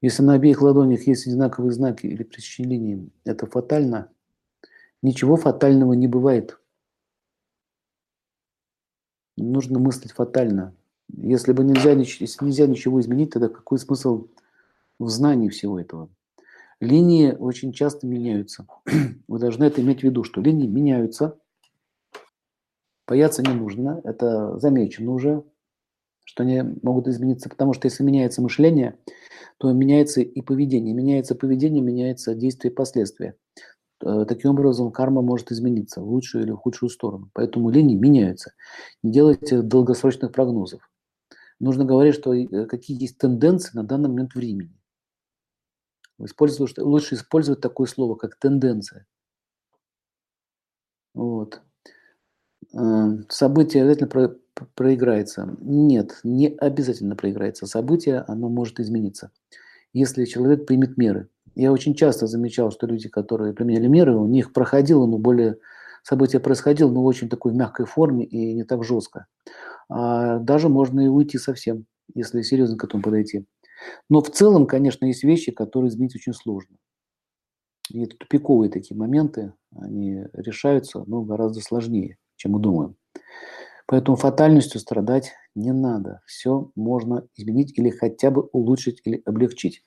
Если на обеих ладонях есть одинаковые знаки или линии, это фатально? Ничего фатального не бывает. Нужно мыслить фатально. Если бы нельзя, если нельзя ничего изменить, тогда какой смысл в знании всего этого? Линии очень часто меняются. Вы должны это иметь в виду, что линии меняются. Бояться не нужно, это замечено уже, что они могут измениться, потому что если меняется мышление, то меняется и поведение. Меняется поведение, меняется действие и последствия. Э, таким образом, карма может измениться в лучшую или в худшую сторону. Поэтому линии меняются. Не делайте долгосрочных прогнозов. Нужно говорить, что э, какие есть тенденции на данный момент времени. Лучше использовать такое слово, как тенденция. Вот. Э, событие обязательно проиграется. Нет, не обязательно проиграется. Событие, оно может измениться, если человек примет меры. Я очень часто замечал, что люди, которые применяли меры, у них проходило, но более событие происходило, но очень такой мягкой форме и не так жестко. А даже можно и уйти совсем, если серьезно к этому подойти. Но в целом, конечно, есть вещи, которые изменить очень сложно. И это тупиковые такие моменты, они решаются, но гораздо сложнее, чем мы думаем. Поэтому фатальностью страдать не надо. Все можно изменить или хотя бы улучшить или облегчить.